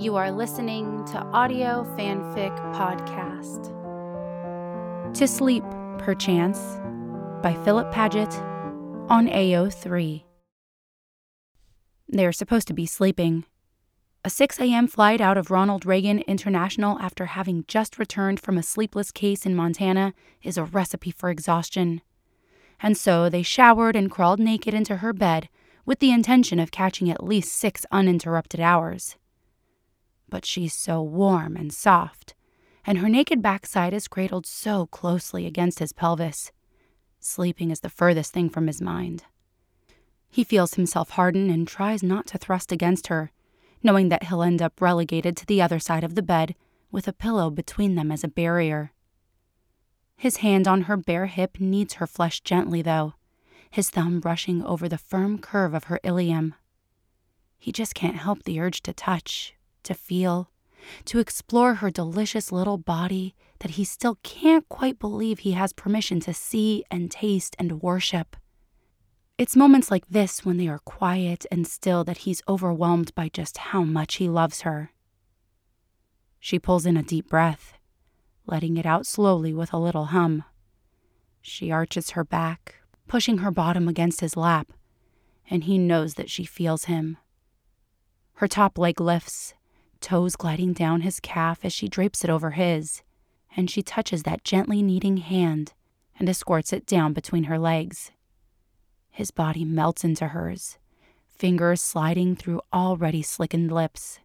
You are listening to Audio Fanfic Podcast. To Sleep, Perchance by Philip Paget on AO3. They're supposed to be sleeping. A 6 a.m. flight out of Ronald Reagan International after having just returned from a sleepless case in Montana is a recipe for exhaustion. And so they showered and crawled naked into her bed with the intention of catching at least six uninterrupted hours but she's so warm and soft, and her naked backside is cradled so closely against his pelvis. Sleeping is the furthest thing from his mind. He feels himself harden and tries not to thrust against her, knowing that he'll end up relegated to the other side of the bed with a pillow between them as a barrier. His hand on her bare hip kneads her flesh gently, though, his thumb brushing over the firm curve of her ilium. He just can't help the urge to touch, to feel, to explore her delicious little body that he still can't quite believe he has permission to see and taste and worship. It's moments like this when they are quiet and still that he's overwhelmed by just how much he loves her. She pulls in a deep breath, letting it out slowly with a little hum. She arches her back, pushing her bottom against his lap, and he knows that she feels him. Her top leg lifts, toes gliding down his calf as she drapes it over his, and she touches that gently kneading hand and escorts it down between her legs. His body melts into hers, fingers sliding through already slickened lips,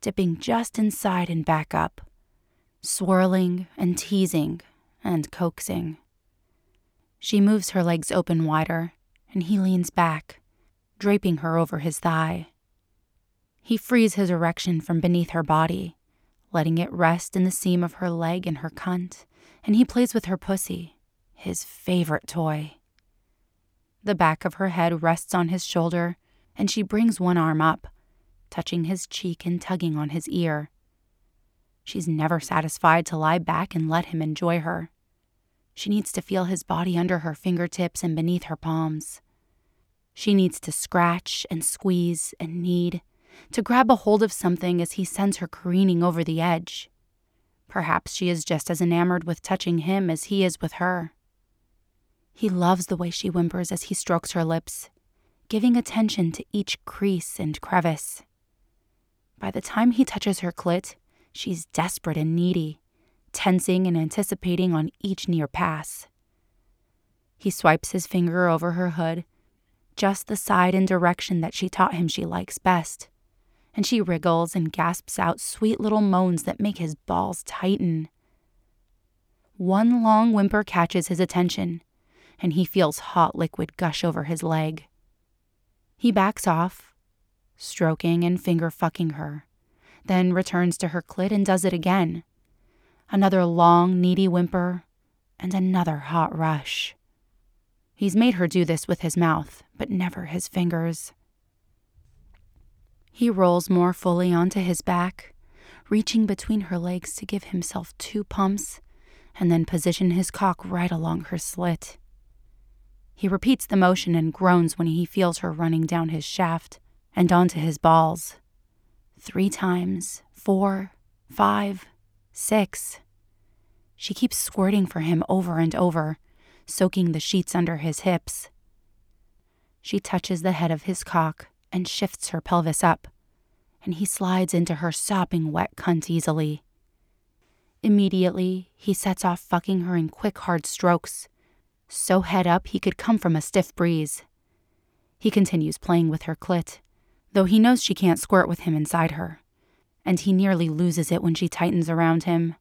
dipping just inside and back up, swirling and teasing and coaxing. She moves her legs open wider, and he leans back, draping her over his thigh. He frees his erection from beneath her body, letting it rest in the seam of her leg and her cunt, and he plays with her pussy, his favorite toy. The back of her head rests on his shoulder, and she brings one arm up, touching his cheek and tugging on his ear. She's never satisfied to lie back and let him enjoy her. She needs to feel his body under her fingertips and beneath her palms. She needs to scratch and squeeze and knead to grab a hold of something as he sends her careening over the edge. Perhaps she is just as enamored with touching him as he is with her. He loves the way she whimpers as he strokes her lips, giving attention to each crease and crevice. By the time he touches her clit, she's desperate and needy, tensing and anticipating on each near pass. He swipes his finger over her hood, just the side and direction that she taught him she likes best and she wriggles and gasps out sweet little moans that make his balls tighten. One long whimper catches his attention, and he feels hot liquid gush over his leg. He backs off, stroking and finger fucking her, then returns to her clit and does it again. Another long, needy whimper, and another hot rush. He's made her do this with his mouth, but never his fingers. He rolls more fully onto his back, reaching between her legs to give himself two pumps, and then position his cock right along her slit. He repeats the motion and groans when he feels her running down his shaft and onto his balls. Three times, four, five, six. She keeps squirting for him over and over, soaking the sheets under his hips. She touches the head of his cock and shifts her pelvis up, and he slides into her sopping wet cunt easily. Immediately, he sets off fucking her in quick, hard strokes, so head up he could come from a stiff breeze. He continues playing with her clit, though he knows she can't squirt with him inside her, and he nearly loses it when she tightens around him.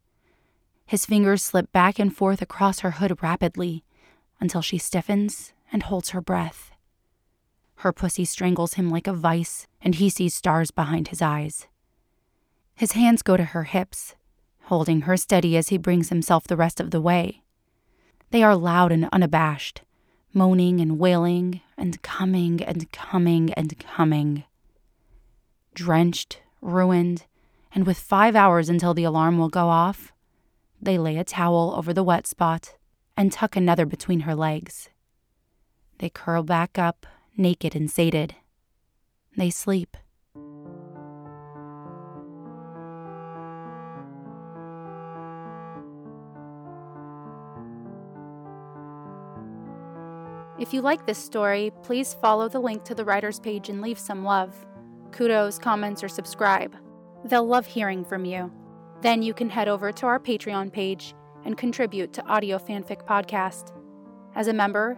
His fingers slip back and forth across her hood rapidly until she stiffens and holds her breath. Her pussy strangles him like a vice, and he sees stars behind his eyes. His hands go to her hips, holding her steady as he brings himself the rest of the way. They are loud and unabashed, moaning and wailing, and coming and coming and coming. Drenched, ruined, and with five hours until the alarm will go off, they lay a towel over the wet spot and tuck another between her legs. They curl back up naked and sated. They sleep. If you like this story, please follow the link to the writer's page and leave some love. Kudos, comments, or subscribe. They'll love hearing from you. Then you can head over to our Patreon page and contribute to Audio Fanfic Podcast. As a member,